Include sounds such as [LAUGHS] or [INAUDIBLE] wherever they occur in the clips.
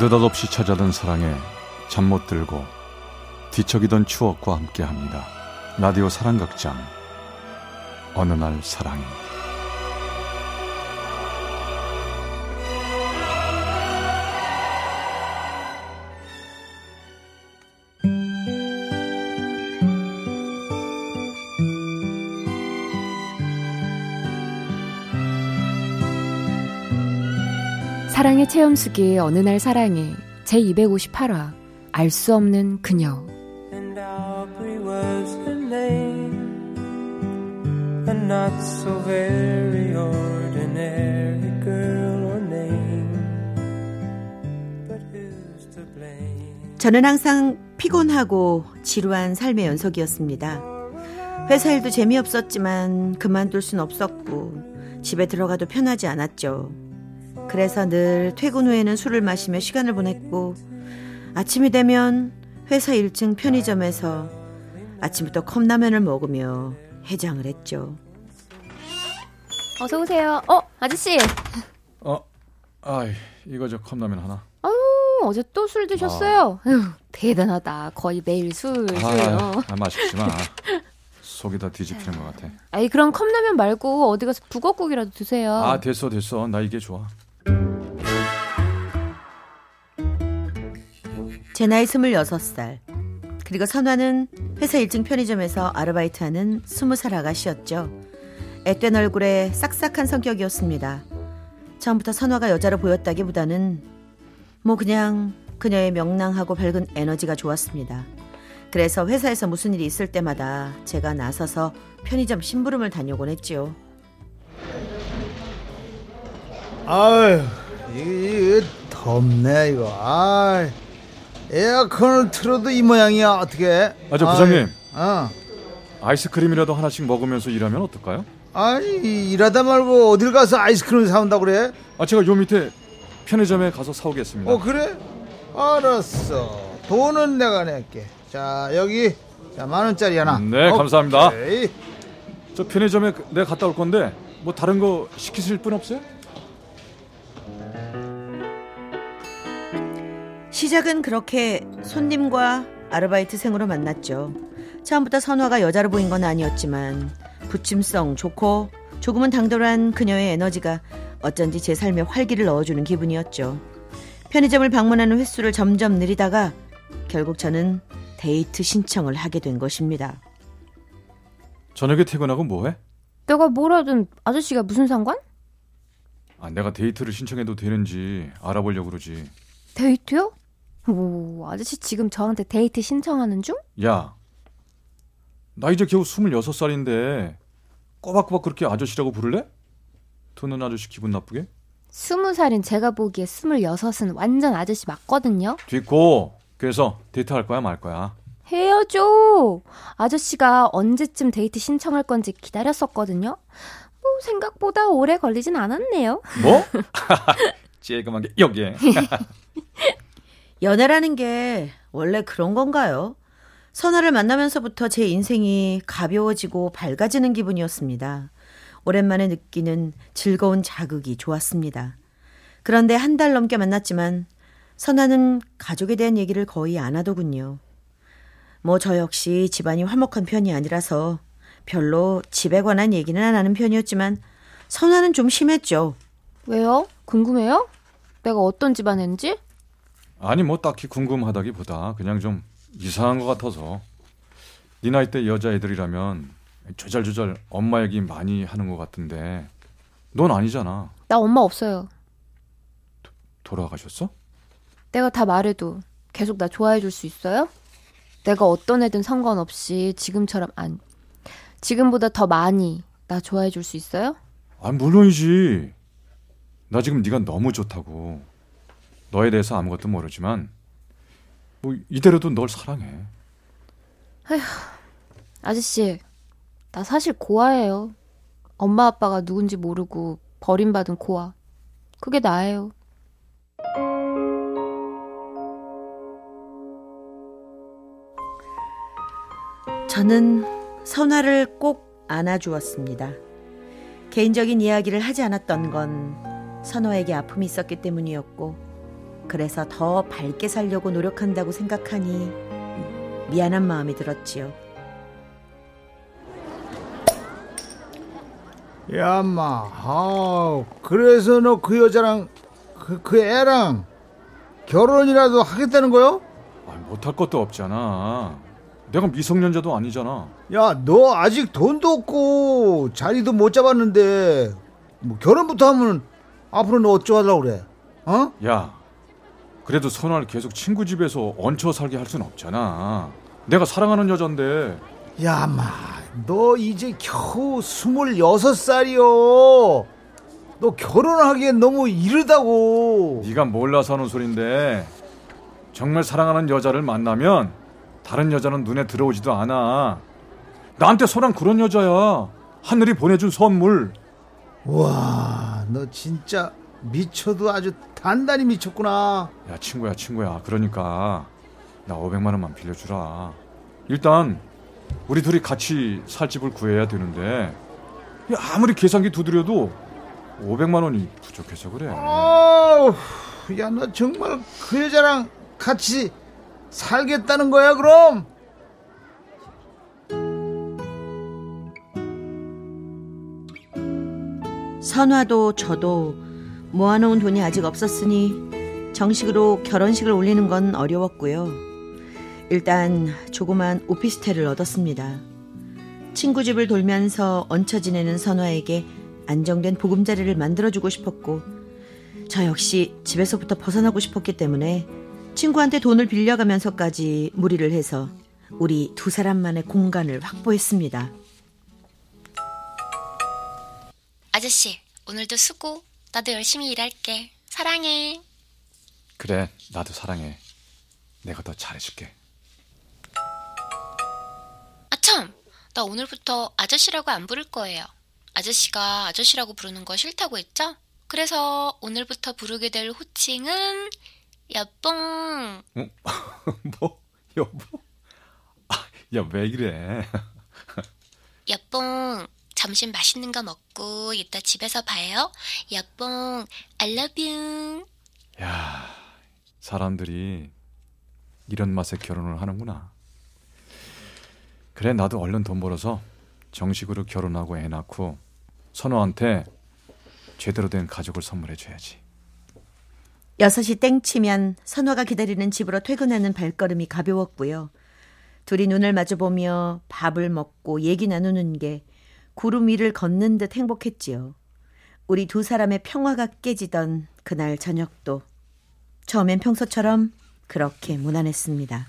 느닷없이 찾아든 사랑에 잠 못 들고 뒤척이던 추억과 함께합니다. 라디오 사랑극장 어느 날 사랑이 사랑의 체험수기 어느 날 사랑해 제 258화 알 수 없는 그녀 And Aubrey was her name. A not so very ordinary girl or name. But who's to blame? 저는 항상 피곤하고 지루한 삶의 연속이었습니다. 회사 일도 재미없었지만 그만둘 순 없었고 집에 들어가도 편하지 않았죠. 그래서 늘 퇴근 후에는 술을 마시며 시간을 보냈고 아침이 되면 회사 1층 편의점에서 아침부터 컵라면을 먹으며 해장을 했죠. 어서 오세요 어 아저씨 어, 아이 이거 저 컵라면 하나. 아유 어제 또 술 드셨어요 아유, 대단하다 거의 매일 술 술. 아, 어. 아 맛있지만 속이 다 뒤집히는 것 같아. 아이 그럼 컵라면 말고 어디 가서 북엇국이라도 드세요 아 됐어 됐어 나 이게 좋아. 제 나이 26살. 그리고 선화는 회사 1층 편의점에서 아르바이트하는 20살 아가씨였죠. 앳된 얼굴에 싹싹한 성격이었습니다. 처음부터 선화가 여자로 보였다기보다는 뭐 그냥 그녀의 명랑하고 밝은 에너지가 좋았습니다. 그래서 회사에서 무슨 일이 있을 때마다 제가 나서서 편의점 심부름을 다녀오곤 했지요. 아유, 이게, 이게 덥네 이거. 아, 에어컨을 틀어도 이 모양이야 어떻게? 아, 저 부장님. 어. 아이스크림이라도 하나씩 먹으면서 일하면 어떨까요? 아니 일하다 말고 어딜 가서 아이스크림 사온다 그래? 아 제가 요 밑에 편의점에 가서 사오겠습니다. 어 그래? 알았어. 돈은 내가 낼게. 자 여기 자만 원짜리 하나. 네, 감사합니다. 저 편의점에 그- 내가 갔다 올 건데 뭐 다른 거 시키실 분 없어요? 시작은 그렇게 손님과 아르바이트생으로 만났죠. 처음부터 선화가 여자로 보인 건 아니었지만 부침성 좋고 조금은 당돌한 그녀의 에너지가 어쩐지 제 삶에 활기를 넣어주는 기분이었죠. 편의점을 방문하는 횟수를 점점 늘리다가 결국 저는 데이트 신청을 하게 된 것입니다. 저녁에 퇴근하고 뭐해? 내가 뭐라든 아저씨가 무슨 상관? 아 내가 데이트를 신청해도 되는지 알아보려고 그러지. 데이트요? 오 아저씨 지금 저한테 데이트 신청하는 중? 야, 나 이제 겨우 26살인데 꼬박꼬박 그렇게 아저씨라고 부를래? 듣는 아저씨 기분 나쁘게? 스무 살인 제가 보기에 스물여섯은 완전 아저씨 맞거든요. 됐고 그래서 데이트할 거야 말 거야? 헤어져. 아저씨가 언제쯤 데이트 신청할 건지 기다렸었거든요. 뭐 생각보다 오래 걸리진 않았네요. 뭐? [LAUGHS] [LAUGHS] 쬐끔한 게 여기에. [LAUGHS] 연애라는 게 원래 그런 건가요? 선아를 만나면서부터 제 인생이 가벼워지고 밝아지는 기분이었습니다. 오랜만에 느끼는 즐거운 자극이 좋았습니다. 그런데 한 달 넘게 만났지만 선아는 가족에 대한 얘기를 거의 안 하더군요. 뭐 저 역시 집안이 화목한 편이 아니라서 별로 집에 관한 얘기는 안 하는 편이었지만 선아는 좀 심했죠. 왜요? 궁금해요? 내가 어떤 집안인지? 아니 뭐 딱히 궁금하다기보다 그냥 좀 이상한 것 같아서 네 나이 때 여자애들이라면 조잘조잘 엄마 얘기 많이 하는 것 같은데 넌 아니잖아. 나 엄마 없어요. 돌아가셨어? 내가 다 말해도 계속 나 좋아해 줄 수 있어요? 내가 어떤 애든 상관없이 지금처럼 안 지금보다 더 많이 나 좋아해 줄 수 있어요? 아 물론이지. 나 지금 네가 너무 좋다고. 너에 대해서 아무것도 모르지만 뭐 이대로도 널 사랑해. 아저씨, 나 사실 고아예요. 엄마 아빠가 누군지 모르고 버림받은 고아. 그게 나예요. 저는 선화를 꼭 안아주었습니다. 개인적인 이야기를 하지 않았던 건 선화에게 아픔이 있었기 때문이었고 그래서 더 밝게 살려고 노력한다고 생각하니 미안한 마음이 들었지요. 야, 엄마. 아, 그래서 너 그 여자랑 그, 그 애랑 결혼이라도 하겠다는 거요? 아, 못할 것도 없잖아. 내가 미성년자도 아니잖아. 야, 너 아직 돈도 없고 자리도 못 잡았는데 뭐 결혼부터 하면 앞으로 너 어쩌려고 그래? 어? 야, 그래도 선화를 계속 친구 집에서 얹혀 살게 할 순 없잖아. 내가 사랑하는 여잔데. 야, 마, 너 이제 겨우 스물여섯 살이요. 너 결혼하기엔 너무 이르다고. 네가 몰라서 하는 소린데 정말 사랑하는 여자를 만나면 다른 여자는 눈에 들어오지도 않아. 나한테 선한 그런 여자야. 하늘이 보내준 선물. 와, 너 진짜 미쳐도 아주 단단히 미쳤구나. 야 친구야 친구야. 그러니까 나 500만 원만 빌려주라. 일단 우리 둘이 같이 살 집을 구해야 되는데 야, 아무리 계산기 두드려도 500만 원이 부족해서 그래. 아우, 야, 너 정말 그 여자랑 같이 살겠다는 거야, 그럼? 선화도 저도 모아놓은 돈이 아직 없었으니 정식으로 결혼식을 올리는 건 어려웠고요. 일단 조그만 오피스텔을 얻었습니다. 친구 집을 돌면서 얹혀 지내는 선화에게 안정된 보금자리를 만들어주고 싶었고 저 역시 집에서부터 벗어나고 싶었기 때문에 친구한테 돈을 빌려가면서까지 무리를 해서 우리 두 사람만의 공간을 확보했습니다. 아저씨, 오늘도 수고. 나도 열심히 일할게. 사랑해. 그래 나도 사랑해. 내가 더 잘해줄게. 아 참, 나 오늘부터 아저씨라고 안 부를 거예요. 아저씨가 아저씨라고 부르는 거 싫다고 했죠? 그래서 오늘부터 부르게 될 호칭은 여뽕. [LAUGHS] 뭐 여보? 아, 야 왜 이래? 여뽕. [LAUGHS] 점심 맛있는 거 먹고 이따 집에서 봐요. 여뽕. I love you. 야, 사람들이 이런 맛에 결혼을 하는구나. 그래, 나도 얼른 돈 벌어서 정식으로 결혼하고 애 낳고 선호한테 제대로 된 가족을 선물해 줘야지. 6시 땡 치면 선화가 기다리는 집으로 퇴근하는 발걸음이 가벼웠고요. 둘이 눈을 마주보며 밥을 먹고 얘기 나누는 게 구름 위를 걷는 듯 행복했지요. 우리 두 사람의 평화가 깨지던 그날 저녁도 처음엔 평소처럼 그렇게 무난했습니다.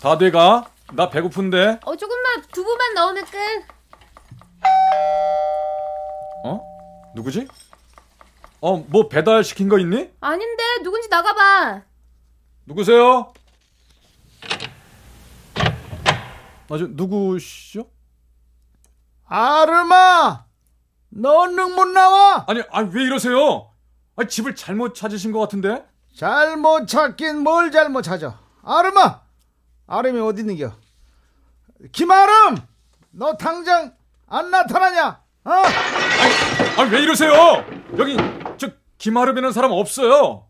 다 돼가? 나 배고픈데. 어 조금만 두부만 넣으면 끝. 어? 누구지? 어, 뭐 배달 시킨 거 있니? 아닌데 누군지 나가봐. 누구세요? 맞아, 누구시죠? 아르마! 너 얼른 못 나와? 아니, 아니 왜 이러세요? 아니, 집을 잘못 찾으신 것 같은데? 잘못 찾긴 뭘 잘못 찾아. 아르마! 아름이 어디 있는겨? 김아름! 너 당장 안 나타나냐? 어? 아니, 왜 이러세요? 여기 저 김아름이라는 사람 없어요.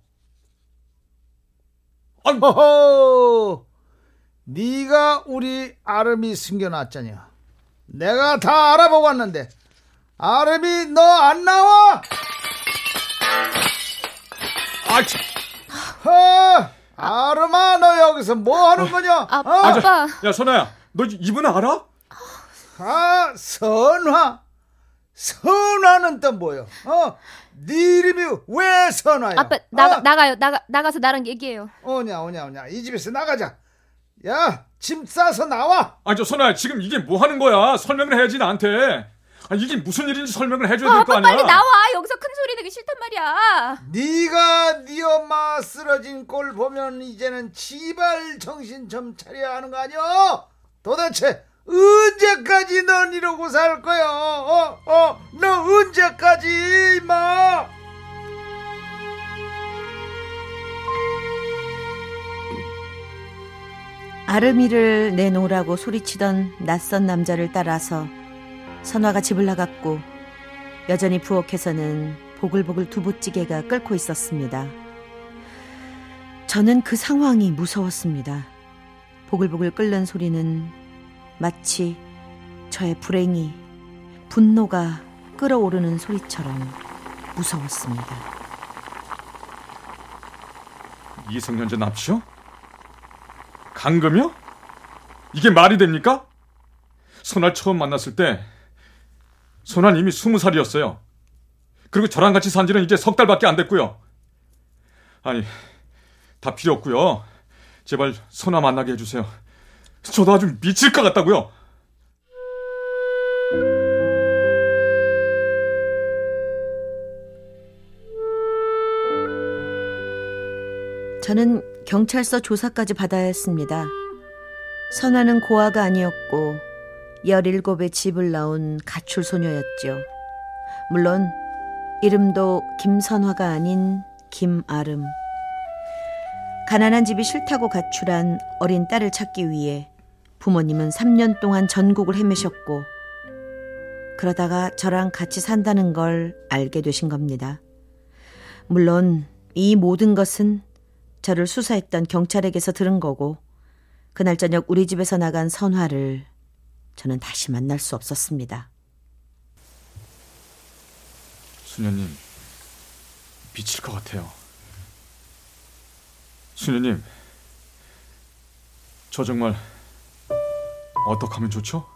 아니, 허허! 네가 우리 아름이 숨겨놨잖냐? 내가 다 알아보고 왔는데 아름이 너 안 나와? 아, 참. 허! 아름아 너 여기서 뭐 하는 거냐? 아, 어? 아, 저, 아빠. 야, 선아야, 너 이분 알아? 아, 선화. 선화는 또 뭐요? 어? 네 이름이 왜 선화야? 아빠 나가 어? 나가요. 나가 나가서 나랑 얘기해요. 오냐 오냐 오냐 이 집에서 나가자. 야, 짐 싸서 나와. 아, 저 선아야, 지금 이게 뭐 하는 거야? 설명을 해야지 나한테. 아, 이게 무슨 일인지 설명을 해줘야 아, 될거 아빠 아니야? 빨리 나와. 여기서 큰 소리 내기 싫단 말이야. 네가 네 엄마 쓰러진 꼴 보면 이제는 지발 정신 좀 차려야 하는 거 아니야? 도대체 언제까지 넌 이러고 살 거야? 어, 어, 너 언제까지 임마? 아름이를 내놓으라고 소리치던 낯선 남자를 따라서 선화가 집을 나갔고 여전히 부엌에서는 보글보글 두부찌개가 끓고 있었습니다. 저는 그 상황이 무서웠습니다. 보글보글 끓는 소리는 마치 저의 불행이 분노가 끓어오르는 소리처럼 무서웠습니다. 이성년자 납치요? 강금이요? 이게 말이 됩니까? 소날 처음 만났을 때 소난 이미 스무 살이었어요. 그리고 저랑 같이 산 지는 이제 석 달밖에 안 됐고요. 아니, 다 필요 없고요. 제발 소나 만나게 해주세요. 저도 아주 미칠 것 같다고요. 저는 경찰서 조사까지 받아야 했습니다. 선화는 고아가 아니었고 17의 집을 나온 가출 소녀였죠. 물론 이름도 김선화가 아닌 김아름. 가난한 집이 싫다고 가출한 어린 딸을 찾기 위해 부모님은 3년 동안 전국을 헤매셨고 그러다가 저랑 같이 산다는 걸 알게 되신 겁니다. 물론 이 모든 것은 저를 수사했던 경찰에게서 들은 거고 그날 저녁 우리 집에서 나간 선화를 저는 다시 만날 수 없었습니다. 수녀님, 미칠 것 같아요. 수녀님, 저 정말 어떻게 하면 좋죠?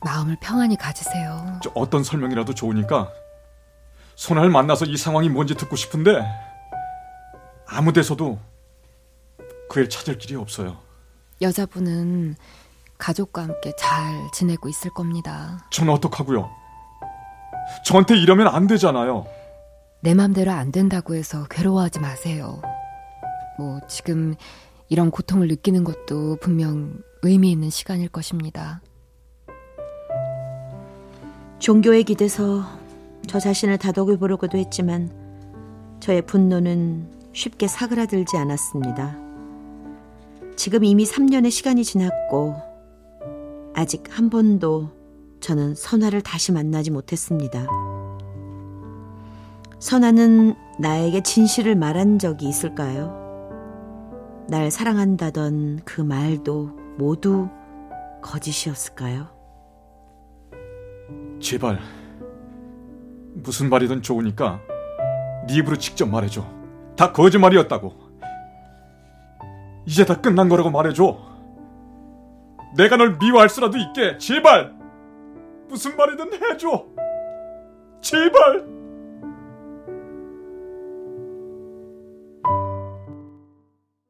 마음을 평안히 가지세요. 저 어떤 설명이라도 좋으니까 손을 만나서 이 상황이 뭔지 듣고 싶은데 아무 데서도 그애 찾을 길이 없어요. 여자분은 가족과 함께 잘 지내고 있을 겁니다. 전 어떡하고요? 저한테 이러면 안 되잖아요. 내 맘대로 안 된다고 해서 괴로워하지 마세요. 뭐, 지금 이런 고통을 느끼는 것도 분명 의미 있는 시간일 것입니다. 종교에 기대서 저 자신을 다독여 보려고도 했지만 저의 분노는 쉽게 사그라들지 않았습니다. 지금 이미 3년의 시간이 지났고 아직 한 번도 저는 선화를 다시 만나지 못했습니다. 선화는 나에게 진실을 말한 적이 있을까요? 날 사랑한다던 그 말도 모두 거짓이었을까요? 제발 무슨 말이든 좋으니까 네 입으로 직접 말해줘. 다 거짓말이었다고. 이제 다 끝난 거라고 말해줘. 내가 널 미워할 수라도 있게 제발 무슨 말이든 해줘. 제발.